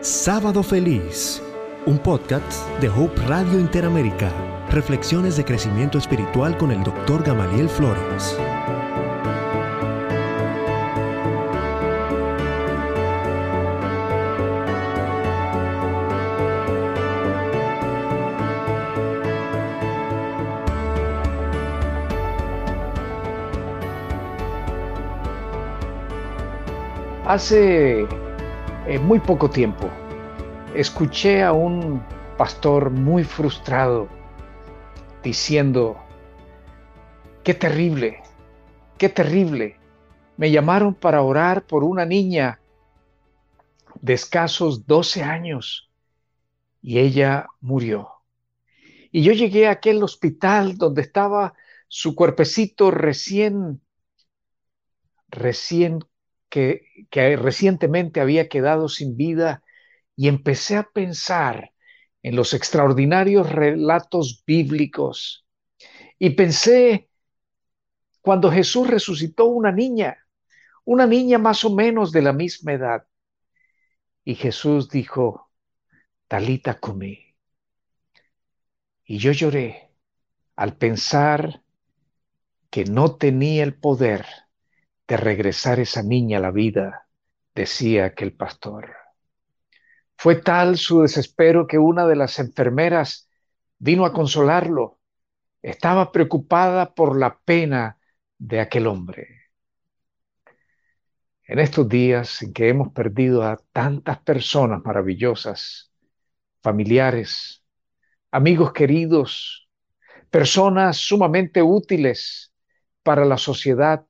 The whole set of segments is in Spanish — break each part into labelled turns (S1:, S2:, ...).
S1: Sábado Feliz, un podcast de Hope Radio Interamérica. Reflexiones de crecimiento espiritual con el Dr. Gamaliel Flores.
S2: Hace muy poco tiempo escuché a un pastor muy frustrado diciendo, qué terrible, qué terrible. Me llamaron para orar por una niña de escasos 12 años y ella murió. Y yo llegué a aquel hospital donde estaba su cuerpecito recién, recién que, recientemente había quedado sin vida y empecé a pensar en los extraordinarios relatos bíblicos. Y pensé cuando Jesús resucitó una niña, una niña más o menos de la misma edad. Y Jesús dijo, Talita comí. Y yo lloré al pensar que no tenía el poder de regresar esa niña a la vida, decía aquel pastor. Fue tal su desespero que una de las enfermeras vino a consolarlo. Estaba preocupada por la pena de aquel hombre. En estos días en que hemos perdido a tantas personas maravillosas, familiares, amigos queridos, personas sumamente útiles para la sociedad,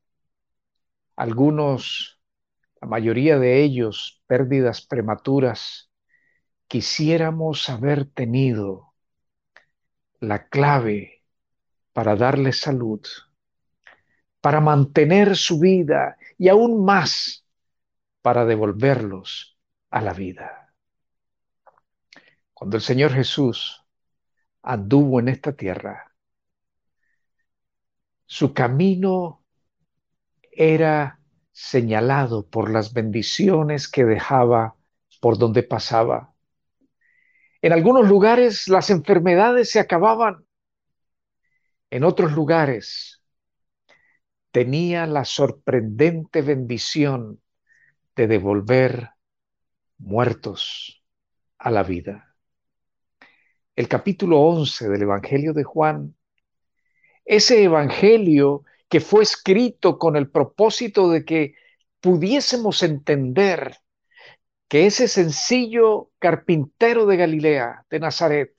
S2: algunos, la mayoría de ellos, pérdidas prematuras, quisiéramos haber tenido la clave para darles salud, para mantener su vida y aún más para devolverlos a la vida. Cuando el Señor Jesús anduvo en esta tierra, su camino era señalado por las bendiciones que dejaba por donde pasaba. En algunos lugares las enfermedades se acababan. En otros lugares tenía la sorprendente bendición de devolver muertos a la vida. El capítulo 11 del Evangelio de Juan, ese Evangelio que fue escrito con el propósito de que pudiésemos entender que ese sencillo carpintero de Galilea, de Nazaret,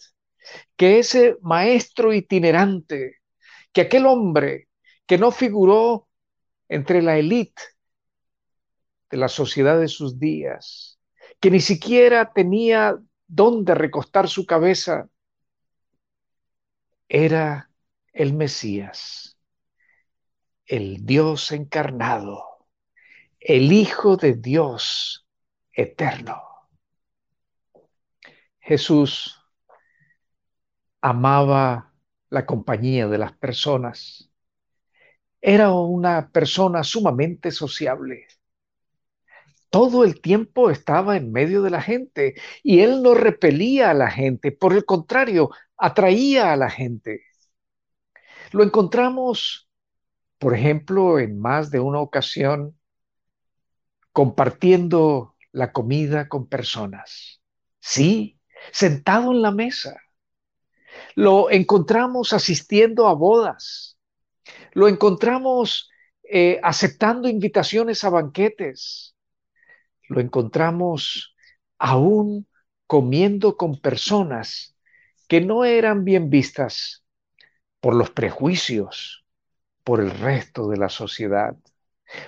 S2: que ese maestro itinerante, que aquel hombre que no figuró entre la élite de la sociedad de sus días, que ni siquiera tenía dónde recostar su cabeza, era el Mesías el Dios encarnado, el Hijo de Dios eterno. Jesús amaba la compañía de las personas. Era una persona sumamente sociable. Todo el tiempo estaba en medio de la gente y él no repelía a la gente, por el contrario, atraía a la gente. Lo encontramos por ejemplo, en más de una ocasión, compartiendo la comida con personas. Sí, sentado en la mesa. Lo encontramos asistiendo a bodas. Lo encontramos eh, aceptando invitaciones a banquetes. Lo encontramos aún comiendo con personas que no eran bien vistas por los prejuicios por el resto de la sociedad.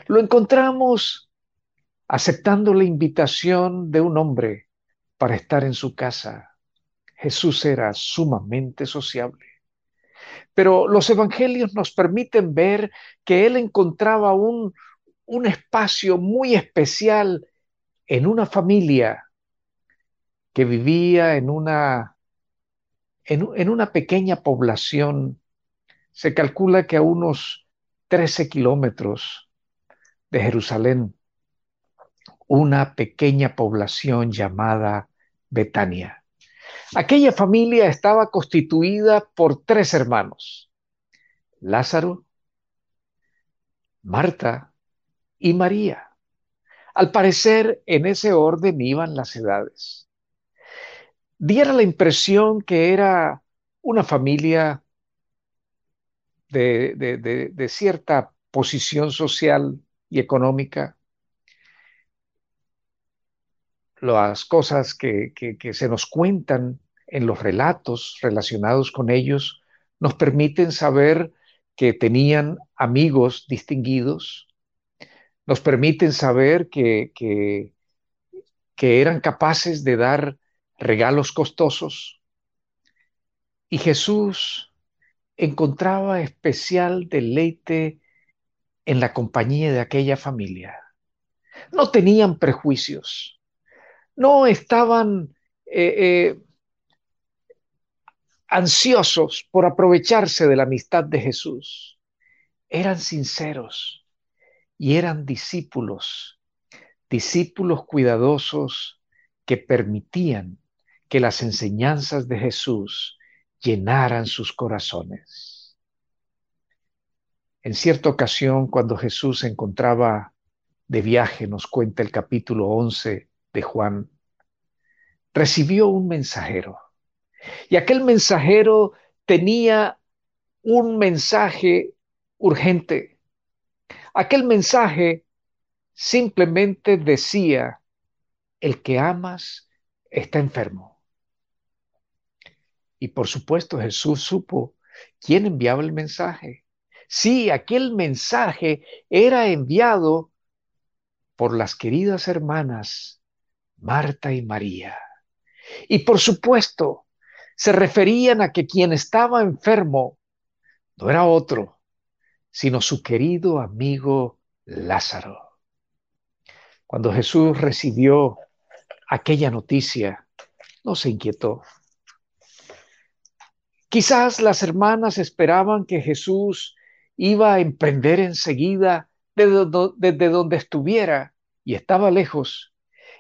S2: Lo encontramos aceptando la invitación de un hombre para estar en su casa. Jesús era sumamente sociable. Pero los evangelios nos permiten ver que él encontraba un, un espacio muy especial en una familia que vivía en una, en, en una pequeña población se calcula que a unos 13 kilómetros de Jerusalén, una pequeña población llamada Betania. Aquella familia estaba constituida por tres hermanos, Lázaro, Marta y María. Al parecer, en ese orden iban las edades. Diera la impresión que era una familia de, cierta posición social y económica. Las cosas que, que se nos cuentan en los relatos relacionados con ellos nos permiten saber que tenían amigos distinguidos, nos permiten saber que, que, eran capaces de dar regalos costosos. Y Jesús encontraba especial deleite en la compañía de aquella familia. No tenían prejuicios, no estaban eh, eh, ansiosos por aprovecharse de la amistad de Jesús. Eran sinceros y eran discípulos, discípulos cuidadosos que permitían que las enseñanzas de Jesús llenaran sus corazones. En cierta ocasión, cuando Jesús se encontraba de viaje, nos cuenta el capítulo 11 de Juan, recibió un mensajero y aquel mensajero tenía un mensaje urgente. Aquel mensaje simplemente decía, el que amas está enfermo. Y por supuesto Jesús supo quién enviaba el mensaje. Sí, aquel mensaje era enviado por las queridas hermanas Marta y María. Y por supuesto, se referían a que quien estaba enfermo no era otro, sino su querido amigo Lázaro. Cuando Jesús recibió aquella noticia, no se inquietó. Quizás las hermanas esperaban que Jesús iba a emprender enseguida desde donde estuviera y estaba lejos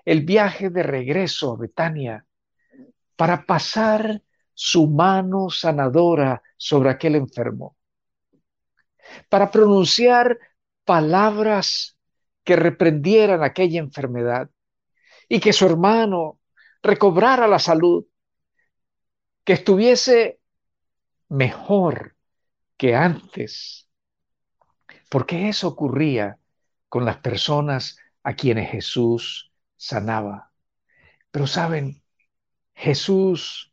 S2: el viaje de regreso a Betania para pasar su mano sanadora sobre aquel enfermo, para pronunciar palabras que reprendieran aquella enfermedad y que su hermano recobrara la salud, que estuviese mejor que antes, porque eso ocurría con las personas a quienes Jesús sanaba. Pero saben, Jesús,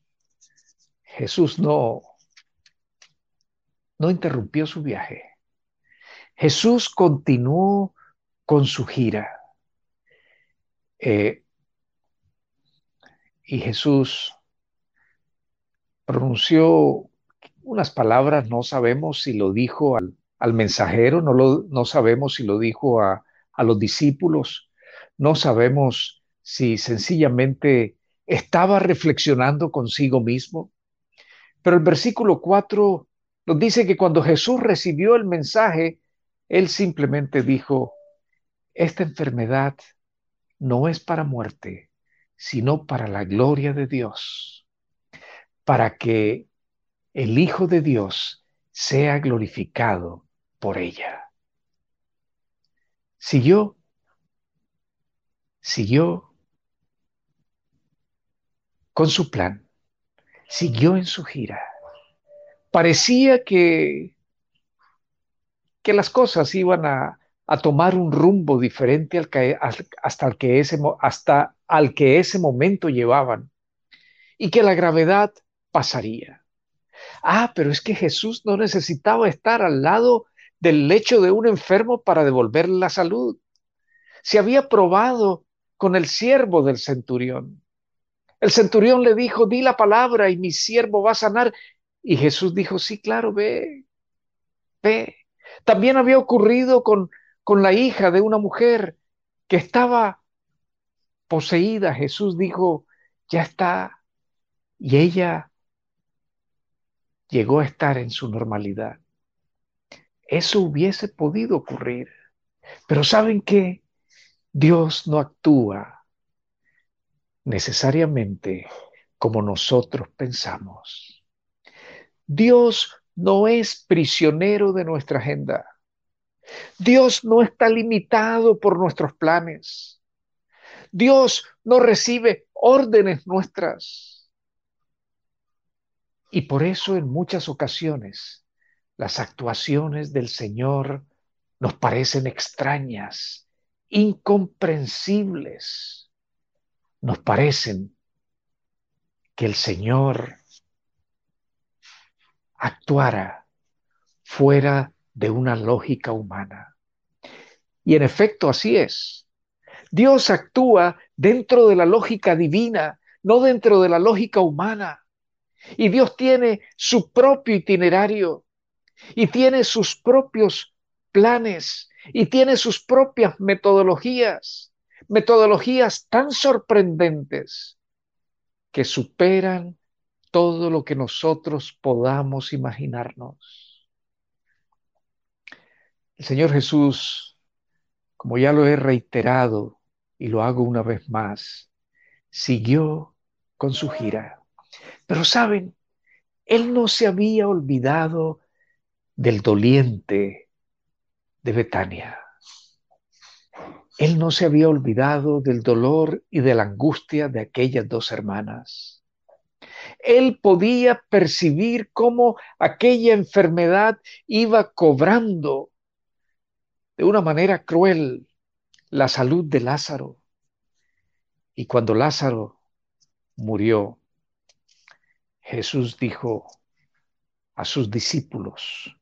S2: Jesús no, no interrumpió su viaje. Jesús continuó con su gira. Eh, y Jesús pronunció unas palabras, no sabemos si lo dijo al, mensajero, no, lo, no sabemos si lo dijo a, a los discípulos, no sabemos si sencillamente estaba reflexionando consigo mismo. Pero el versículo 4 nos dice que cuando Jesús recibió el mensaje, él simplemente dijo, esta enfermedad no es para muerte, sino para la gloria de Dios, para que el Hijo de Dios sea glorificado por ella. Siguió, siguió con su plan, siguió en su gira. Parecía que, que las cosas iban a, tomar un rumbo diferente al que, hasta, el que ese, hasta al que ese momento llevaban y que la gravedad pasaría. Ah, pero es que Jesús no necesitaba estar al lado del lecho de un enfermo para devolverle la salud. Se había probado con el siervo del centurión. El centurión le dijo, di la palabra y mi siervo va a sanar. Y Jesús dijo, sí, claro, ve, ve. También había ocurrido con, con la hija de una mujer que estaba poseída. Jesús dijo, ya está. Y ella llegó a estar en su normalidad. Eso hubiese podido ocurrir. Pero ¿saben qué? Dios no actúa necesariamente como nosotros pensamos. Dios no es prisionero de nuestra agenda. Dios no está limitado por nuestros planes. Dios no recibe órdenes nuestras. Y por eso en muchas ocasiones las actuaciones del Señor nos parecen extrañas, incomprensibles. Nos parecen que el Señor actuara fuera de una lógica humana. Y en efecto así es. Dios actúa dentro de la lógica divina, no dentro de la lógica humana. Y Dios tiene su propio itinerario y tiene sus propios planes y tiene sus propias metodologías, metodologías tan sorprendentes que superan todo lo que nosotros podamos imaginarnos. El Señor Jesús, como ya lo he reiterado y lo hago una vez más, siguió con su gira. Pero saben, Él no se había olvidado del doliente de Betania. Él no se había olvidado del dolor y de la angustia de aquellas dos hermanas. Él podía percibir cómo aquella enfermedad iba cobrando de una manera cruel la salud de Lázaro. Y cuando Lázaro murió, Jesús dijo a sus discípulos,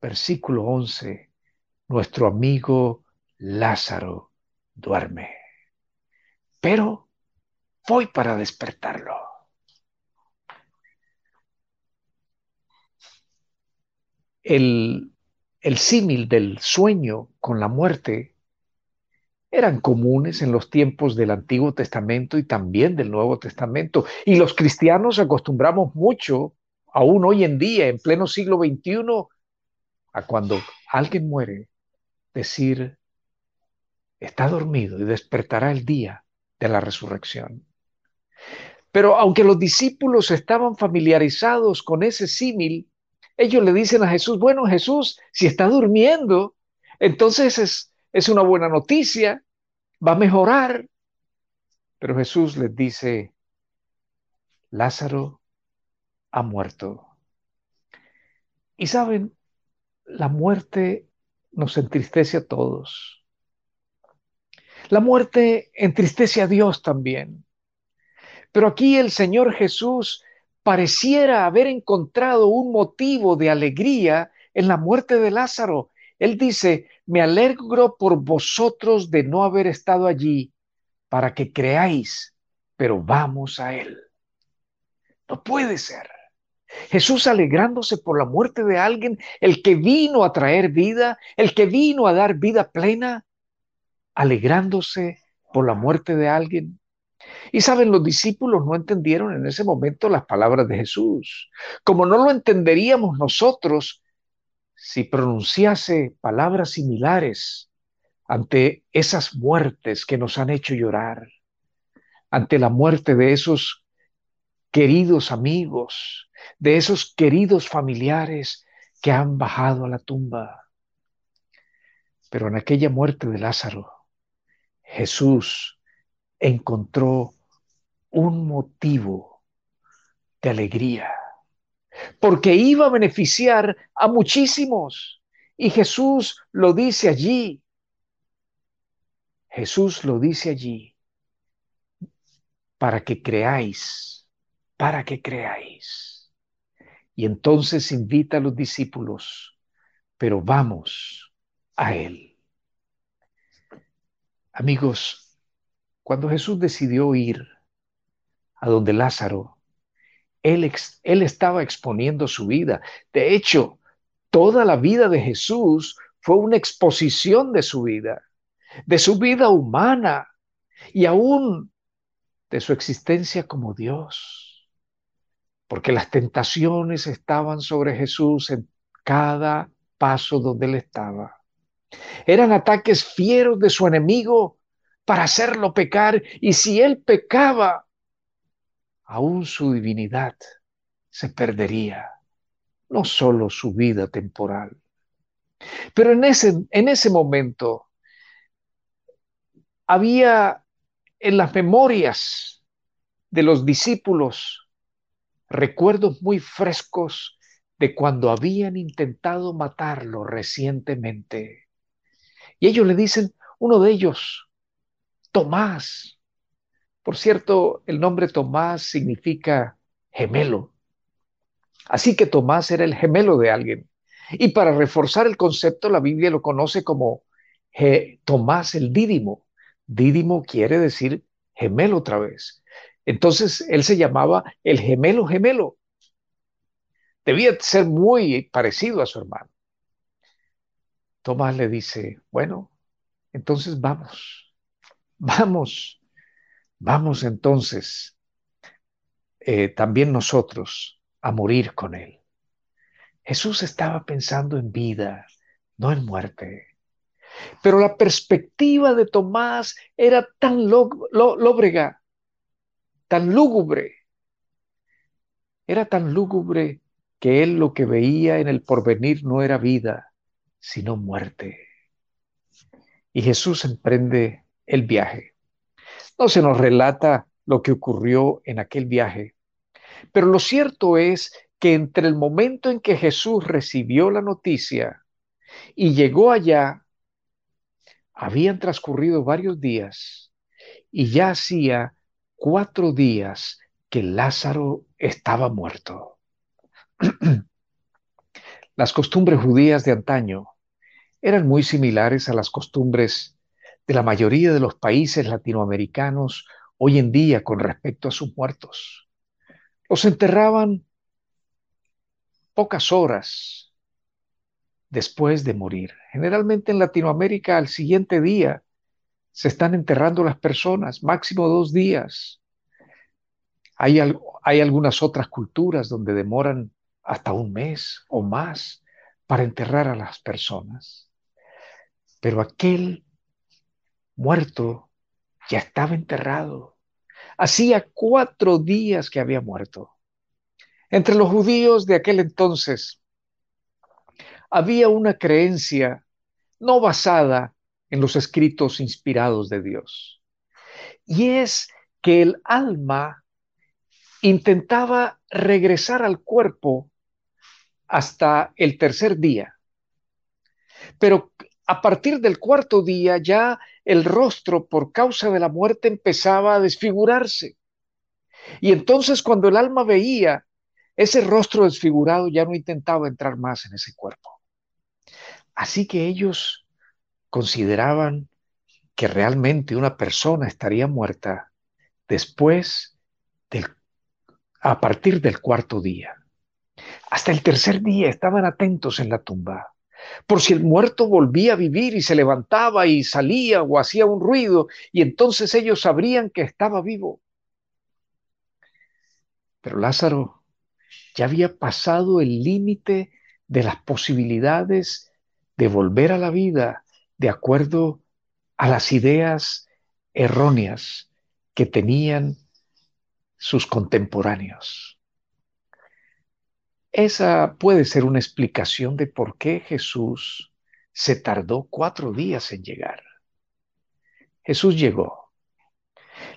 S2: versículo 11, nuestro amigo Lázaro duerme, pero voy para despertarlo. El, el símil del sueño con la muerte eran comunes en los tiempos del Antiguo Testamento y también del Nuevo Testamento. Y los cristianos acostumbramos mucho, aún hoy en día, en pleno siglo XXI, a cuando alguien muere, decir, está dormido y despertará el día de la resurrección. Pero aunque los discípulos estaban familiarizados con ese símil, ellos le dicen a Jesús, bueno Jesús, si está durmiendo, entonces es, es una buena noticia, va a mejorar. Pero Jesús les dice, Lázaro ha muerto. Y saben, la muerte nos entristece a todos. La muerte entristece a Dios también. Pero aquí el Señor Jesús pareciera haber encontrado un motivo de alegría en la muerte de Lázaro. Él dice, me alegro por vosotros de no haber estado allí para que creáis, pero vamos a Él. No puede ser. Jesús alegrándose por la muerte de alguien, el que vino a traer vida, el que vino a dar vida plena, alegrándose por la muerte de alguien. Y saben, los discípulos no entendieron en ese momento las palabras de Jesús, como no lo entenderíamos nosotros si pronunciase palabras similares ante esas muertes que nos han hecho llorar, ante la muerte de esos queridos amigos, de esos queridos familiares que han bajado a la tumba. Pero en aquella muerte de Lázaro, Jesús encontró un motivo de alegría, porque iba a beneficiar a muchísimos. Y Jesús lo dice allí. Jesús lo dice allí para que creáis, para que creáis. Y entonces invita a los discípulos, pero vamos a Él. Amigos, cuando Jesús decidió ir a donde Lázaro, él, estaba exponiendo su vida. De hecho, toda la vida de Jesús fue una exposición de su vida, de su vida humana y aún de su existencia como Dios. Porque las tentaciones estaban sobre Jesús en cada paso donde él estaba. Eran ataques fieros de su enemigo para hacerlo pecar. Y si él pecaba, aún su divinidad se perdería, no solo su vida temporal. Pero en ese, en ese momento había en las memorias de los discípulos recuerdos muy frescos de cuando habían intentado matarlo recientemente. Y ellos le dicen, uno de ellos, Tomás. Por cierto, el nombre Tomás significa gemelo. Así que Tomás era el gemelo de alguien. Y para reforzar el concepto, la Biblia lo conoce como Tomás el dídimo. Dídimo quiere decir gemelo otra vez. Entonces él se llamaba el gemelo gemelo. Debía ser muy parecido a su hermano. Tomás le dice, bueno, entonces vamos, vamos, vamos entonces eh, también nosotros a morir con él. Jesús estaba pensando en vida, no en muerte. Pero la perspectiva de Tomás era tan lóbrega, tan lúgubre. Era tan lúgubre que él lo que veía en el porvenir no era vida, sino muerte. Y Jesús emprende el viaje. No se nos relata lo que ocurrió en aquel viaje, pero lo cierto es que entre el momento en que Jesús recibió la noticia y llegó allá, habían transcurrido varios días y ya hacía cuatro días que Lázaro estaba muerto. Las costumbres judías de antaño eran muy similares a las costumbres de la mayoría de los países latinoamericanos hoy en día con respecto a sus muertos. Los enterraban pocas horas después de morir. Generalmente en Latinoamérica al siguiente día se están enterrando las personas, máximo dos días. Hay, hay algunas otras culturas donde demoran hasta un mes o más para enterrar a las personas. Pero aquel muerto ya estaba enterrado. Hacía cuatro días que había muerto. Entre los judíos de aquel entonces había una creencia no basada en los escritos inspirados de Dios. Y es que el alma intentaba regresar al cuerpo hasta el tercer día. Pero a partir del cuarto día ya el rostro por causa de la muerte empezaba a desfigurarse. Y entonces cuando el alma veía ese rostro desfigurado ya no intentaba entrar más en ese cuerpo. Así que ellos consideraban que realmente una persona estaría muerta después del, a partir del cuarto día. Hasta el tercer día estaban atentos en la tumba, por si el muerto volvía a vivir y se levantaba y salía o hacía un ruido, y entonces ellos sabrían que estaba vivo. Pero Lázaro ya había pasado el límite de las posibilidades de volver a la vida de acuerdo a las ideas erróneas que tenían sus contemporáneos. Esa puede ser una explicación de por qué Jesús se tardó cuatro días en llegar. Jesús llegó.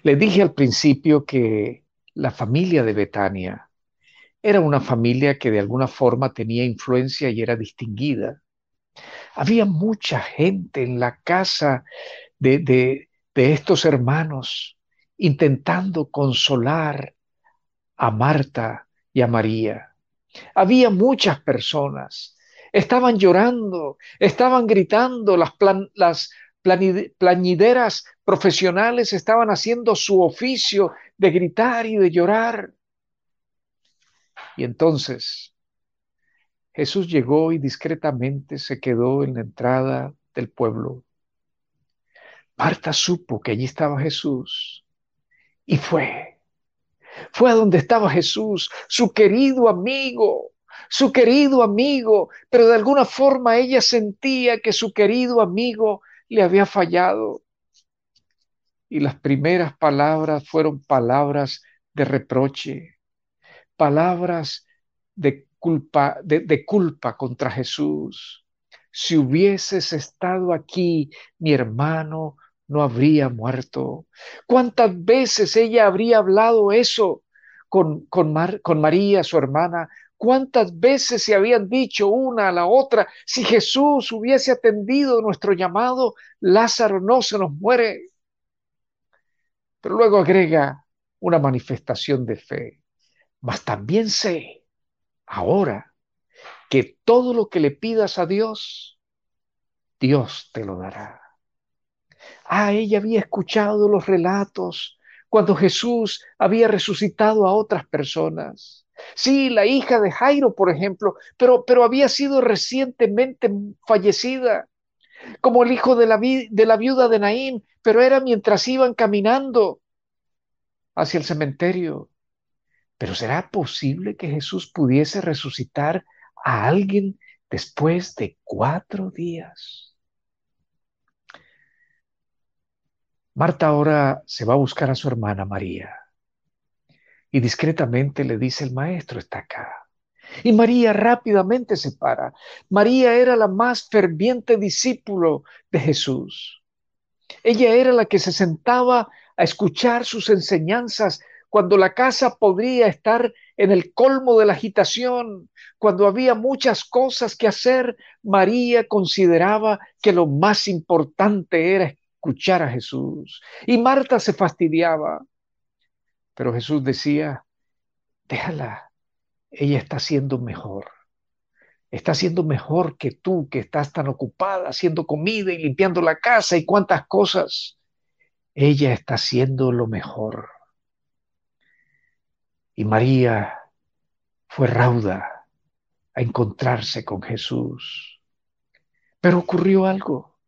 S2: Le dije al principio que la familia de Betania era una familia que de alguna forma tenía influencia y era distinguida. Había mucha gente en la casa de, de, de estos hermanos intentando consolar a Marta y a María. Había muchas personas. Estaban llorando, estaban gritando, las, plan, las plañideras profesionales estaban haciendo su oficio de gritar y de llorar. Y entonces Jesús llegó y discretamente se quedó en la entrada del pueblo. Marta supo que allí estaba Jesús y fue. Fue a donde estaba Jesús, su querido amigo, su querido amigo, pero de alguna forma ella sentía que su querido amigo le había fallado. Y las primeras palabras fueron palabras de reproche, palabras de culpa, de, culpa contra Jesús. Si hubieses estado aquí, mi hermano no habría muerto. ¿Cuántas veces ella habría hablado eso con, con, con María, su hermana? ¿Cuántas veces se habían dicho una a la otra, si Jesús hubiese atendido nuestro llamado, Lázaro no se nos muere? Pero luego agrega una manifestación de fe. Mas también sé ahora que todo lo que le pidas a Dios, Dios te lo dará. Ah, ella había escuchado los relatos cuando Jesús había resucitado a otras personas. Sí, la hija de Jairo, por ejemplo, pero, pero había sido recientemente fallecida, como el hijo de la, de la viuda de Naín, pero era mientras iban caminando hacia el cementerio. Pero ¿será posible que Jesús pudiese resucitar a alguien después de cuatro días? Marta ahora se va a buscar a su hermana María y discretamente le dice el maestro está acá. Y María rápidamente se para. María era la más ferviente discípulo de Jesús. Ella era la que se sentaba a escuchar sus enseñanzas cuando la casa podría estar en el colmo de la agitación, cuando había muchas cosas que hacer, María consideraba que lo más importante era escuchar a Jesús. Y Marta se fastidiaba. Pero Jesús decía, déjala, ella está siendo mejor. Está siendo mejor que tú, que estás tan ocupada haciendo comida y limpiando la casa y cuántas cosas. Ella está haciendo lo mejor. Y María fue rauda a encontrarse con Jesús. Pero ocurrió algo.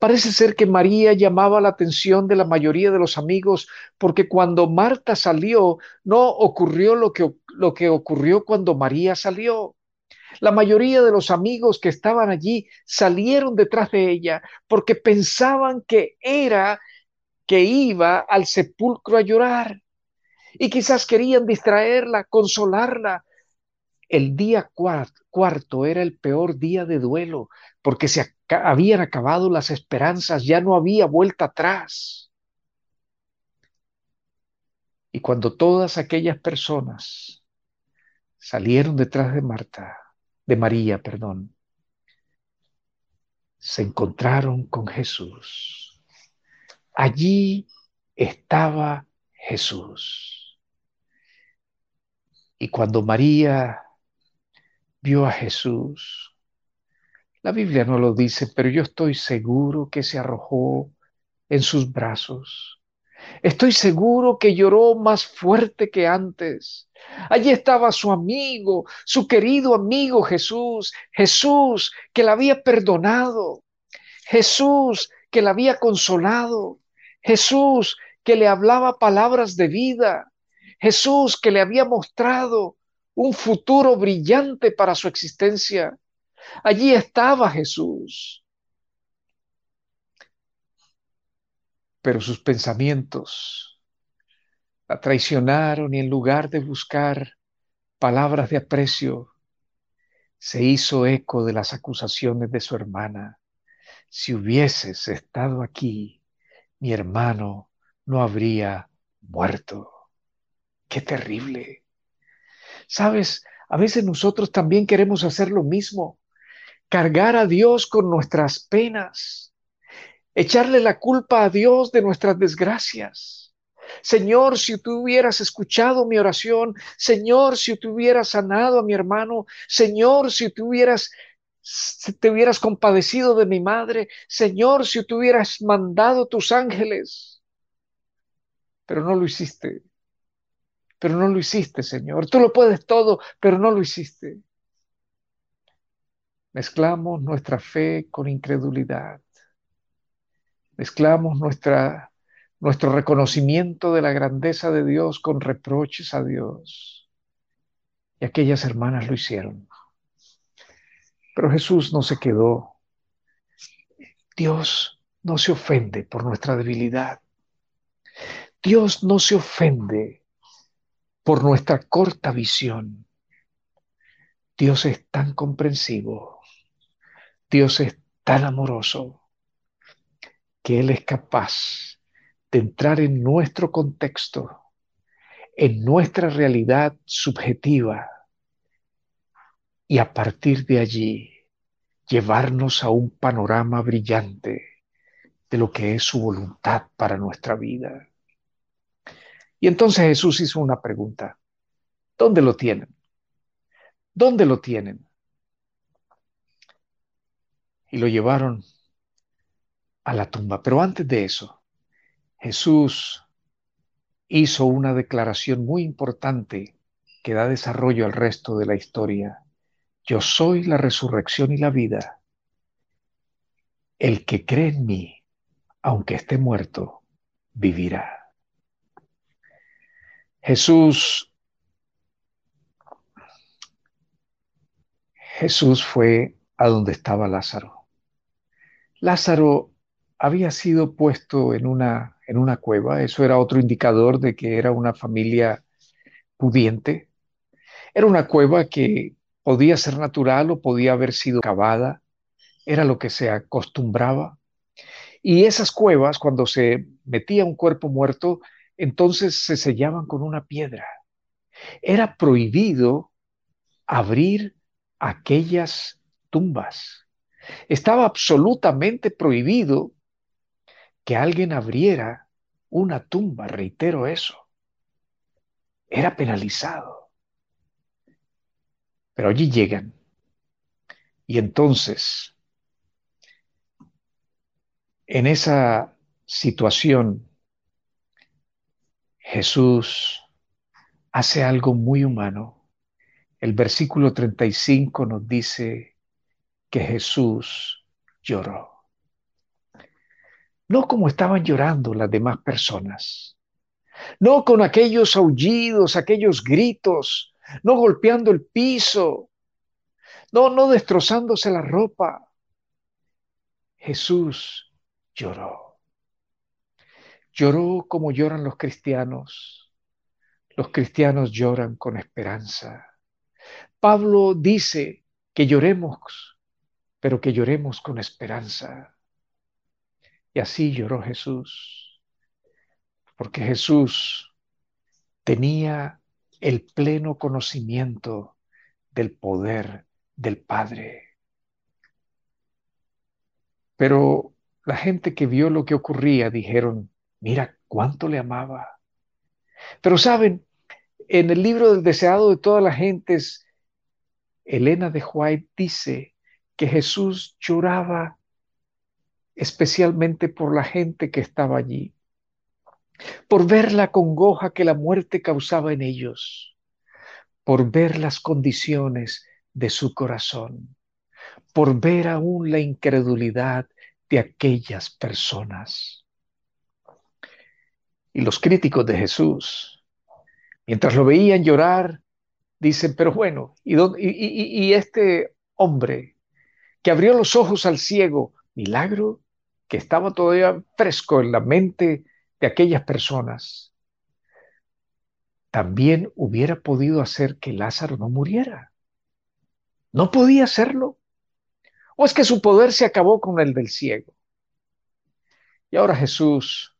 S2: Parece ser que María llamaba la atención de la mayoría de los amigos porque cuando Marta salió no ocurrió lo que, lo que ocurrió cuando María salió. La mayoría de los amigos que estaban allí salieron detrás de ella porque pensaban que era que iba al sepulcro a llorar y quizás querían distraerla, consolarla. El día cuarto era el peor día de duelo porque se habían acabado las esperanzas, ya no había vuelta atrás. Y cuando todas aquellas personas salieron detrás de Marta, de María, perdón, se encontraron con Jesús. Allí estaba Jesús. Y cuando María vio a Jesús, la Biblia no lo dice, pero yo estoy seguro que se arrojó en sus brazos. Estoy seguro que lloró más fuerte que antes. Allí estaba su amigo, su querido amigo Jesús, Jesús que la había perdonado, Jesús que la había consolado, Jesús que le hablaba palabras de vida, Jesús que le había mostrado un futuro brillante para su existencia. Allí estaba Jesús. Pero sus pensamientos la traicionaron y en lugar de buscar palabras de aprecio, se hizo eco de las acusaciones de su hermana. Si hubieses estado aquí, mi hermano no habría muerto. Qué terrible. Sabes, a veces nosotros también queremos hacer lo mismo, cargar a Dios con nuestras penas, echarle la culpa a Dios de nuestras desgracias. Señor, si tú hubieras escuchado mi oración, Señor, si tú hubieras sanado a mi hermano, Señor, si tú hubieras te hubieras compadecido de mi madre, Señor, si te hubieras mandado tus ángeles. Pero no lo hiciste. Pero no lo hiciste, Señor. Tú lo puedes todo, pero no lo hiciste. Mezclamos nuestra fe con incredulidad. Mezclamos nuestra, nuestro reconocimiento de la grandeza de Dios con reproches a Dios. Y aquellas hermanas lo hicieron. Pero Jesús no se quedó. Dios no se ofende por nuestra debilidad. Dios no se ofende por nuestra corta visión. Dios es tan comprensivo. Dios es tan amoroso que Él es capaz de entrar en nuestro contexto, en nuestra realidad subjetiva y a partir de allí llevarnos a un panorama brillante de lo que es su voluntad para nuestra vida. Y entonces Jesús hizo una pregunta. ¿Dónde lo tienen? ¿Dónde lo tienen? Y lo llevaron a la tumba. Pero antes de eso, Jesús hizo una declaración muy importante que da desarrollo al resto de la historia. Yo soy la resurrección y la vida. El que cree en mí, aunque esté muerto, vivirá. Jesús Jesús fue a donde estaba Lázaro. Lázaro había sido puesto en una, en una cueva, eso era otro indicador de que era una familia pudiente. Era una cueva que podía ser natural o podía haber sido cavada, era lo que se acostumbraba. Y esas cuevas, cuando se metía un cuerpo muerto, entonces se sellaban con una piedra. Era prohibido abrir aquellas tumbas. Estaba absolutamente prohibido que alguien abriera una tumba, reitero eso. Era penalizado. Pero allí llegan. Y entonces, en esa situación, Jesús hace algo muy humano el versículo 35 nos dice que Jesús lloró. No como estaban llorando las demás personas, no con aquellos aullidos, aquellos gritos, no golpeando el piso, no, no destrozándose la ropa. Jesús lloró. Lloró como lloran los cristianos. Los cristianos lloran con esperanza. Pablo dice que lloremos, pero que lloremos con esperanza. Y así lloró Jesús, porque Jesús tenía el pleno conocimiento del poder del Padre. Pero la gente que vio lo que ocurría dijeron, mira cuánto le amaba. Pero saben, en el libro del deseado de todas las gentes, Elena de White dice que Jesús lloraba especialmente por la gente que estaba allí, por ver la congoja que la muerte causaba en ellos, por ver las condiciones de su corazón, por ver aún la incredulidad de aquellas personas. Y los críticos de Jesús, mientras lo veían llorar, Dicen, pero bueno, ¿y, y, este hombre que abrió los ojos al ciego, milagro que estaba todavía fresco en la mente de aquellas personas, también hubiera podido hacer que Lázaro no muriera. ¿No podía hacerlo? ¿O es que su poder se acabó con el del ciego? Y ahora Jesús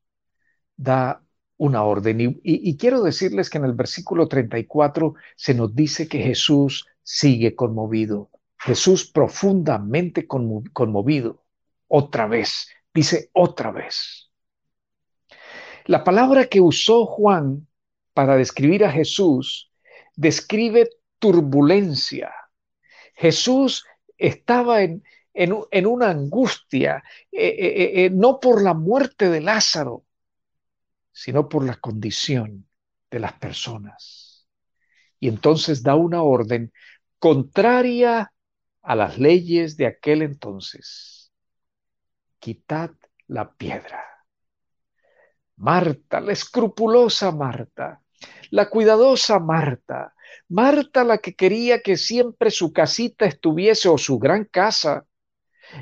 S2: da una orden. Y, quiero decirles que en el versículo 34 se nos dice que Jesús sigue conmovido. Jesús profundamente conmovido. Otra vez, dice otra vez. La palabra que usó Juan para describir a Jesús describe turbulencia. Jesús estaba en, en, una angustia, eh, eh, eh, no por la muerte de Lázaro, sino por la condición de las personas. Y entonces da una orden contraria a las leyes de aquel entonces. Quitad la piedra. Marta, la escrupulosa Marta, la cuidadosa Marta, Marta la que quería que siempre su casita estuviese o su gran casa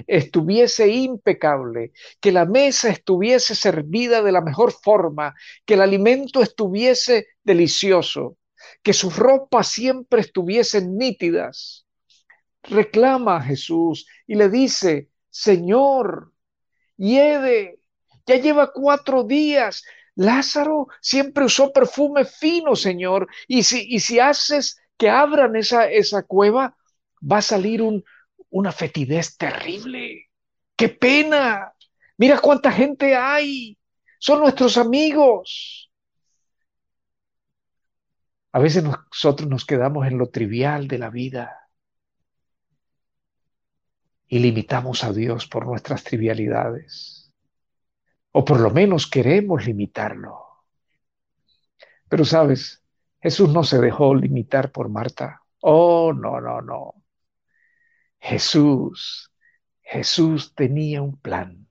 S2: estuviese impecable, que la mesa estuviese servida de la mejor forma, que el alimento estuviese delicioso, que sus ropas siempre estuviesen nítidas. Reclama a Jesús y le dice, Señor, hiede, ya lleva cuatro días, Lázaro siempre usó perfume fino, Señor, y si, y si haces que abran esa, esa cueva, va a salir un, una fetidez terrible. ¡Qué pena! Mira cuánta gente hay. Son nuestros amigos. A veces nosotros nos quedamos en lo trivial de la vida y limitamos a Dios por nuestras trivialidades o por lo menos queremos limitarlo. Pero sabes, Jesús no se dejó limitar por Marta. Oh, no, no, no. Jesús, Jesús tenía un plan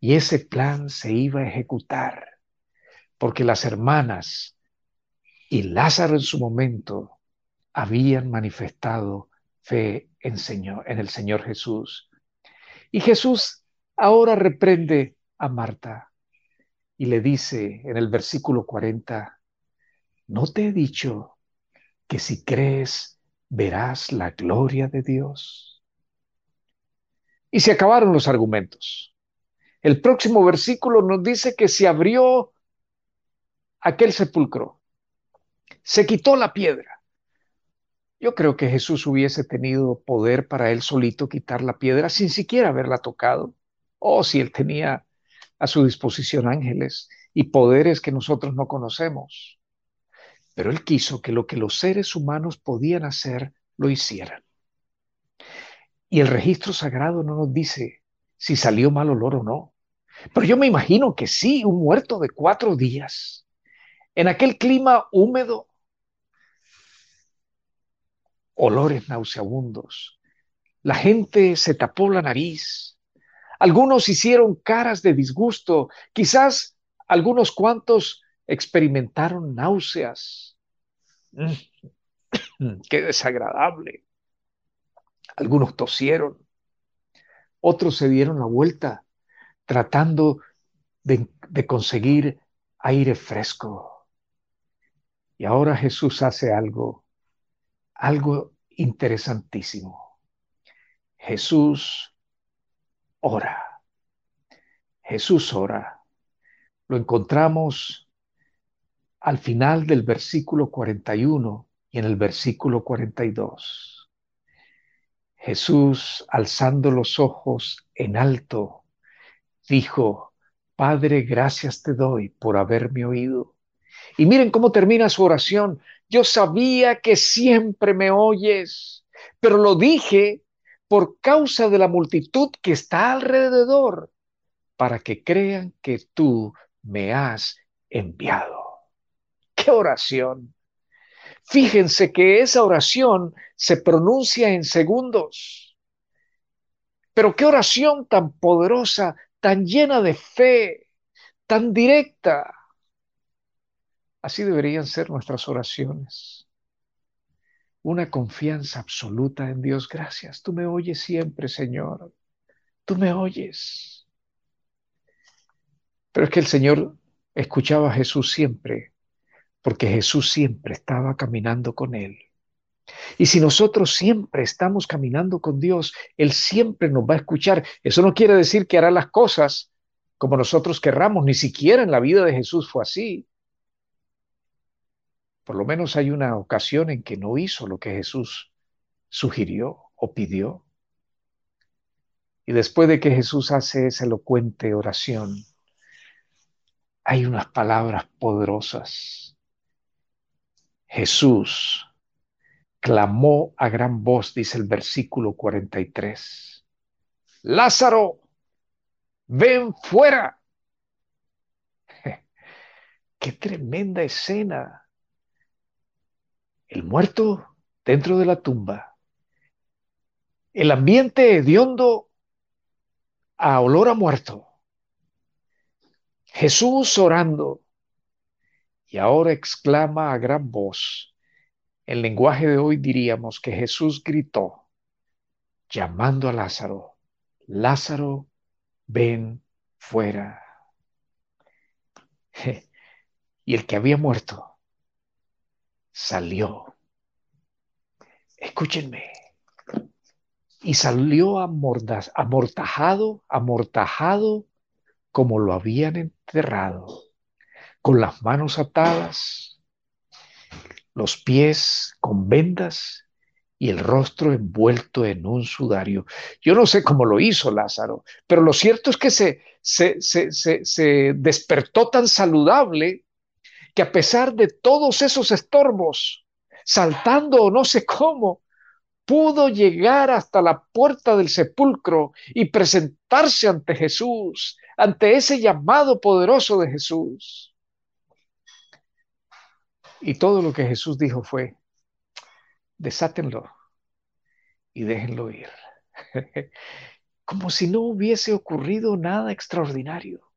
S2: y ese plan se iba a ejecutar porque las hermanas y Lázaro en su momento habían manifestado fe en, en el Señor Jesús. Y Jesús ahora reprende a Marta y le dice en el versículo 40, ¿no te he dicho que si crees verás la gloria de Dios? Y se acabaron los argumentos. El próximo versículo nos dice que se abrió aquel sepulcro, se quitó la piedra. Yo creo que Jesús hubiese tenido poder para él solito quitar la piedra sin siquiera haberla tocado. O si él tenía a su disposición ángeles y poderes que nosotros no conocemos. Pero Él quiso que lo que los seres humanos podían hacer, lo hicieran. Y el registro sagrado no nos dice si salió mal olor o no. Pero yo me imagino que sí, un muerto de cuatro días, en aquel clima húmedo, olores nauseabundos. La gente se tapó la nariz, algunos hicieron caras de disgusto, quizás algunos cuantos experimentaron náuseas. Mm, qué desagradable. Algunos tosieron, otros se dieron la vuelta tratando de, de conseguir aire fresco. Y ahora Jesús hace algo, algo interesantísimo. Jesús ora. Jesús ora. Lo encontramos al final del versículo 41 y en el versículo 42. Jesús, alzando los ojos en alto, dijo, Padre, gracias te doy por haberme oído. Y miren cómo termina su oración. Yo sabía que siempre me oyes, pero lo dije por causa de la multitud que está alrededor, para que crean que tú me has enviado. ¡Qué oración! Fíjense que esa oración se pronuncia en segundos. Pero qué oración tan poderosa, tan llena de fe, tan directa. Así deberían ser nuestras oraciones una confianza absoluta en Dios. Gracias, tú me oyes siempre, Señor. Tú me oyes. Pero es que el Señor escuchaba a Jesús siempre, porque Jesús siempre estaba caminando con Él. Y si nosotros siempre estamos caminando con Dios, Él siempre nos va a escuchar. Eso no quiere decir que hará las cosas como nosotros querramos, ni siquiera en la vida de Jesús fue así. Por lo menos hay una ocasión en que no hizo lo que Jesús sugirió o pidió. Y después de que Jesús hace esa elocuente oración, hay unas palabras poderosas. Jesús clamó a gran voz, dice el versículo 43. Lázaro, ven fuera. Qué tremenda escena el muerto dentro de la tumba, el ambiente hediondo a olor a muerto, Jesús orando Y ahora exclama a gran voz. En lenguaje de hoy diríamos que Jesús gritó, llamando a Lázaro, Lázaro, ven fuera. Y el que había muerto salió. Escúchenme. Y salió amortajado, amortajado como lo habían enterrado, con las manos atadas, los pies con vendas y el rostro envuelto en un sudario. Yo no sé cómo lo hizo Lázaro, pero lo cierto es que se, se, se, despertó tan saludable que a pesar de todos esos estorbos, saltando o no sé cómo, pudo llegar hasta la puerta del sepulcro y presentarse ante Jesús, ante ese llamado poderoso de Jesús. Y todo lo que Jesús dijo fue, desátenlo y déjenlo ir. Como si no hubiese ocurrido nada extraordinario.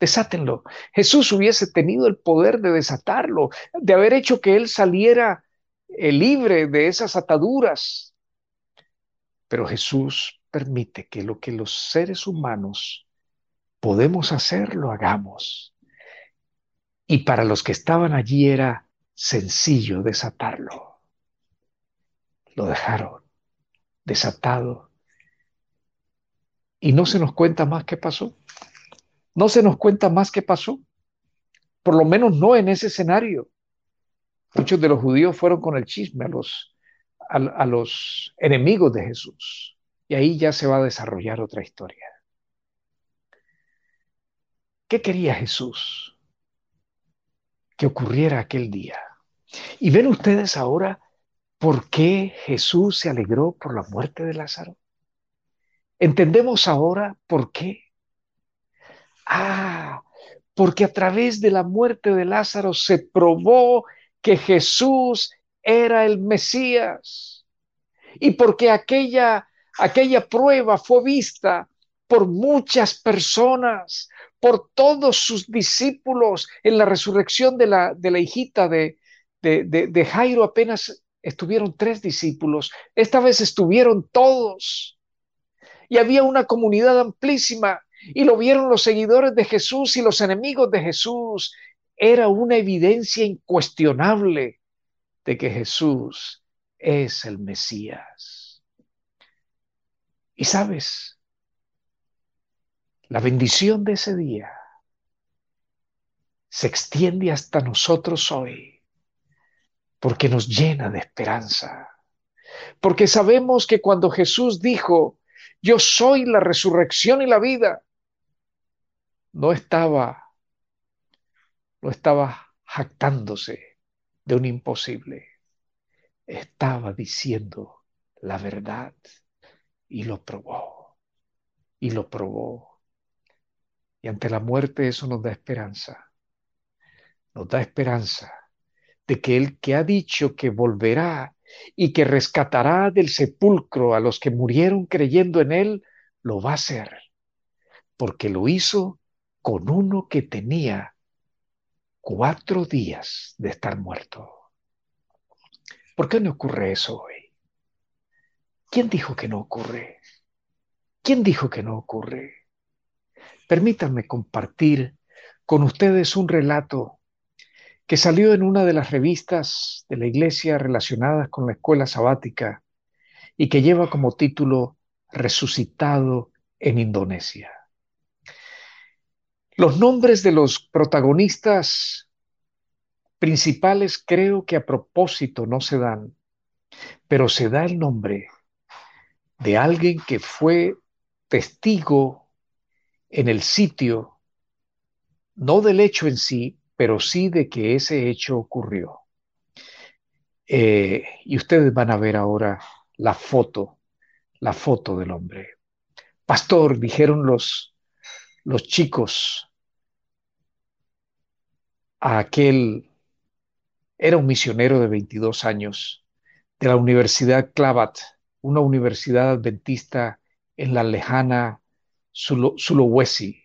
S2: Desátenlo. Jesús hubiese tenido el poder de desatarlo, de haber hecho que él saliera eh, libre de esas ataduras. Pero Jesús permite que lo que los seres humanos podemos hacer, lo hagamos. Y para los que estaban allí era sencillo desatarlo. Lo dejaron desatado. Y no se nos cuenta más qué pasó. No se nos cuenta más qué pasó. Por lo menos no en ese escenario. Muchos de los judíos fueron con el chisme a los, a los enemigos de Jesús. Y ahí ya se va a desarrollar otra historia. ¿Qué quería Jesús? Que ocurriera aquel día. Y ven ustedes ahora ¿Por qué Jesús se alegró por la muerte de Lázaro? ¿Entendemos ahora por qué? Ah, porque a través de la muerte de Lázaro se probó que Jesús era el Mesías. Y porque aquella, aquella prueba fue vista por muchas personas, por todos sus discípulos en la resurrección de la, de la hijita de, de, de Jairo apenas estuvieron tres discípulos, esta vez estuvieron todos. Y había una comunidad amplísima y lo vieron los seguidores de Jesús y los enemigos de Jesús. Era una evidencia incuestionable de que Jesús es el Mesías. Y sabes, la bendición de ese día se extiende hasta nosotros hoy porque nos llena de esperanza. Porque sabemos que cuando Jesús dijo, yo soy la resurrección y la vida, no estaba, no estaba jactándose de un imposible. Estaba diciendo la verdad y lo probó. Y lo probó. Y ante la muerte eso nos da esperanza. Nos da esperanza de que el que ha dicho que volverá y que rescatará del sepulcro a los que murieron creyendo en él, lo va a hacer, porque lo hizo con uno que tenía cuatro días de estar muerto. ¿Por qué no ocurre eso hoy? ¿Quién dijo que no ocurre? ¿Quién dijo que no ocurre? Permítanme compartir con ustedes un relato que salió en una de las revistas de la iglesia relacionadas con la escuela sabática y que lleva como título Resucitado en Indonesia. Los nombres de los protagonistas principales creo que a propósito no se dan, pero se da el nombre de alguien que fue testigo en el sitio, no del hecho en sí, pero sí de que ese hecho ocurrió. Eh, y ustedes van a ver ahora la foto, la foto del hombre. Pastor, dijeron los, los chicos a aquel, era un misionero de 22 años de la Universidad Clavat, una universidad adventista en la lejana Sulawesi,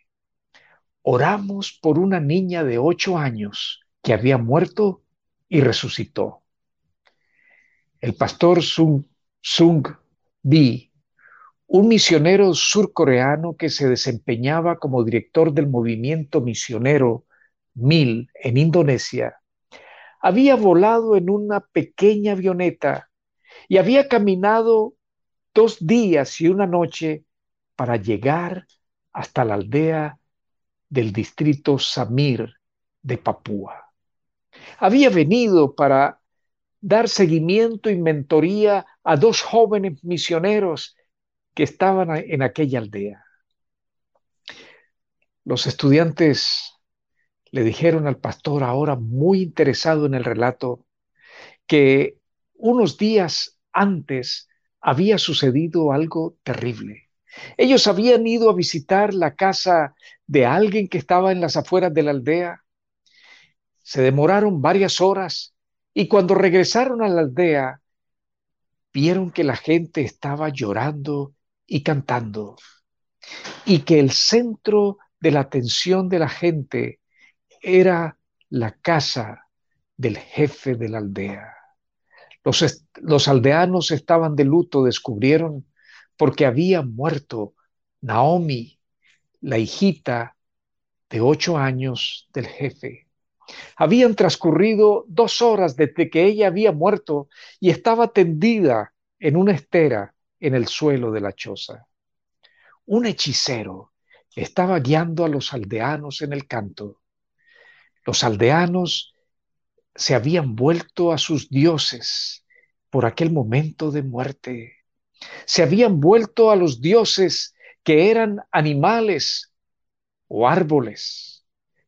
S2: Oramos por una niña de ocho años que había muerto y resucitó. El pastor Sung, Sung Bi, un misionero surcoreano que se desempeñaba como director del movimiento misionero MIL en Indonesia, había volado en una pequeña avioneta y había caminado dos días y una noche para llegar hasta la aldea del distrito Samir de Papúa. Había venido para dar seguimiento y mentoría a dos jóvenes misioneros que estaban en aquella aldea. Los estudiantes le dijeron al pastor, ahora muy interesado en el relato, que unos días antes había sucedido algo terrible. Ellos habían ido a visitar la casa de alguien que estaba en las afueras de la aldea. Se demoraron varias horas y cuando regresaron a la aldea, vieron que la gente estaba llorando y cantando y que el centro de la atención de la gente era la casa del jefe de la aldea. Los, los, aldeanos estaban de luto, descubrieron, porque había muerto Naomi, la hijita de ocho años del jefe. Habían transcurrido dos horas desde que ella había muerto y estaba tendida en una estera en el suelo de la choza. Un hechicero estaba guiando a los aldeanos en el canto los aldeanos se habían vuelto a sus dioses por aquel momento de muerte. Se habían vuelto a los dioses que eran animales o árboles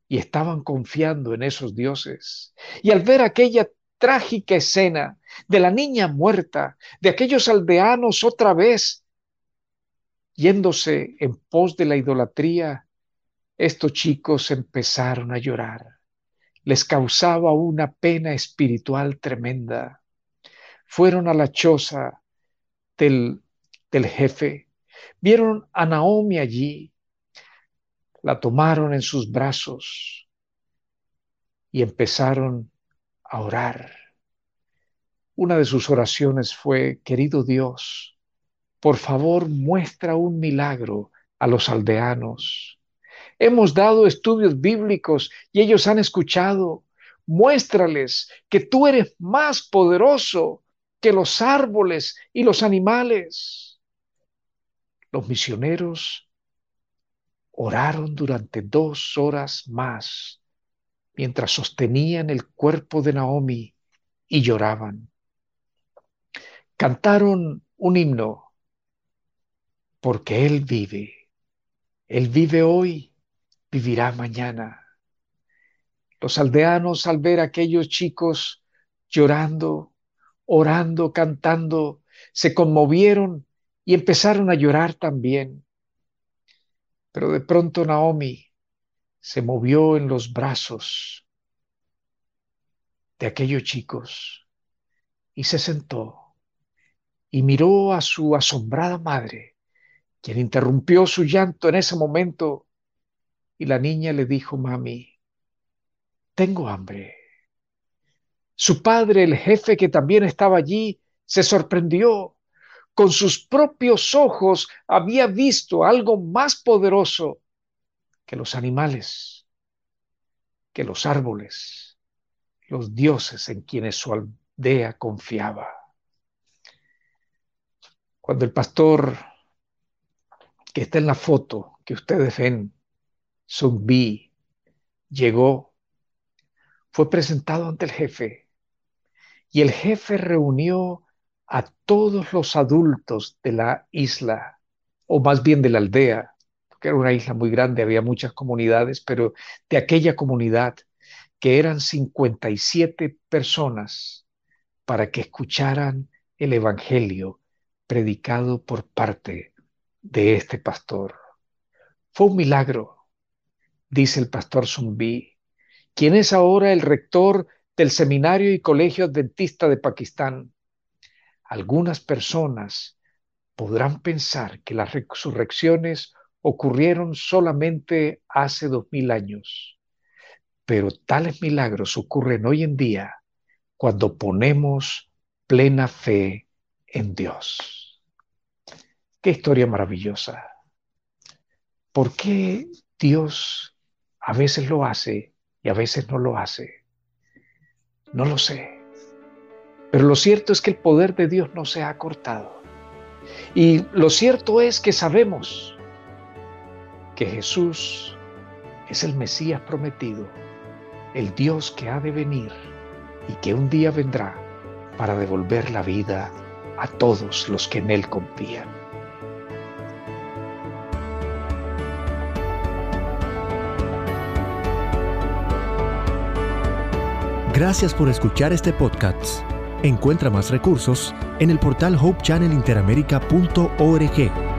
S2: y estaban confiando en esos dioses. Y al ver aquella trágica escena de la niña muerta, de aquellos aldeanos otra vez yéndose en pos de la idolatría, estos chicos empezaron a llorar les causaba una pena espiritual tremenda. Fueron a la choza del, del jefe, vieron a Naomi allí, la tomaron en sus brazos y empezaron a orar. Una de sus oraciones fue, querido Dios, por favor muestra un milagro a los aldeanos Hemos dado estudios bíblicos y ellos han escuchado. Muéstrales que tú eres más poderoso que los árboles y los animales. Los misioneros oraron durante dos horas más mientras sostenían el cuerpo de Naomi y lloraban. Cantaron un himno porque Él vive. Él vive hoy vivirá mañana. Los aldeanos al ver a aquellos chicos llorando, orando, cantando, se conmovieron y empezaron a llorar también. Pero de pronto Naomi se movió en los brazos de aquellos chicos y se sentó y miró a su asombrada madre, quien interrumpió su llanto en ese momento y la niña le dijo, mami, tengo hambre. Su padre, el jefe que también estaba allí, se sorprendió. Con sus propios ojos había visto algo más poderoso que los animales, que los árboles, los dioses en quienes su aldea confiaba. Cuando el pastor que está en la foto que ustedes ven Zumbi llegó, fue presentado ante el jefe y el jefe reunió a todos los adultos de la isla, o más bien de la aldea, porque era una isla muy grande, había muchas comunidades, pero de aquella comunidad, que eran 57 personas, para que escucharan el Evangelio predicado por parte de este pastor. Fue un milagro dice el pastor Zumbi, quien es ahora el rector del Seminario y Colegio Adventista de Pakistán. Algunas personas podrán pensar que las resurrecciones ocurrieron solamente hace dos mil años, pero tales milagros ocurren hoy en día cuando ponemos plena fe en Dios. Qué historia maravillosa. ¿Por qué Dios a veces lo hace y a veces no lo hace? No lo sé. Pero lo cierto es que el poder de Dios no se ha cortado. Y lo cierto es que sabemos que Jesús es el Mesías prometido, el Dios que ha de venir y que un día vendrá para devolver la vida a todos los que en Él confían.
S1: Gracias por escuchar este podcast. Encuentra más recursos en el portal hopechannelinteramerica.org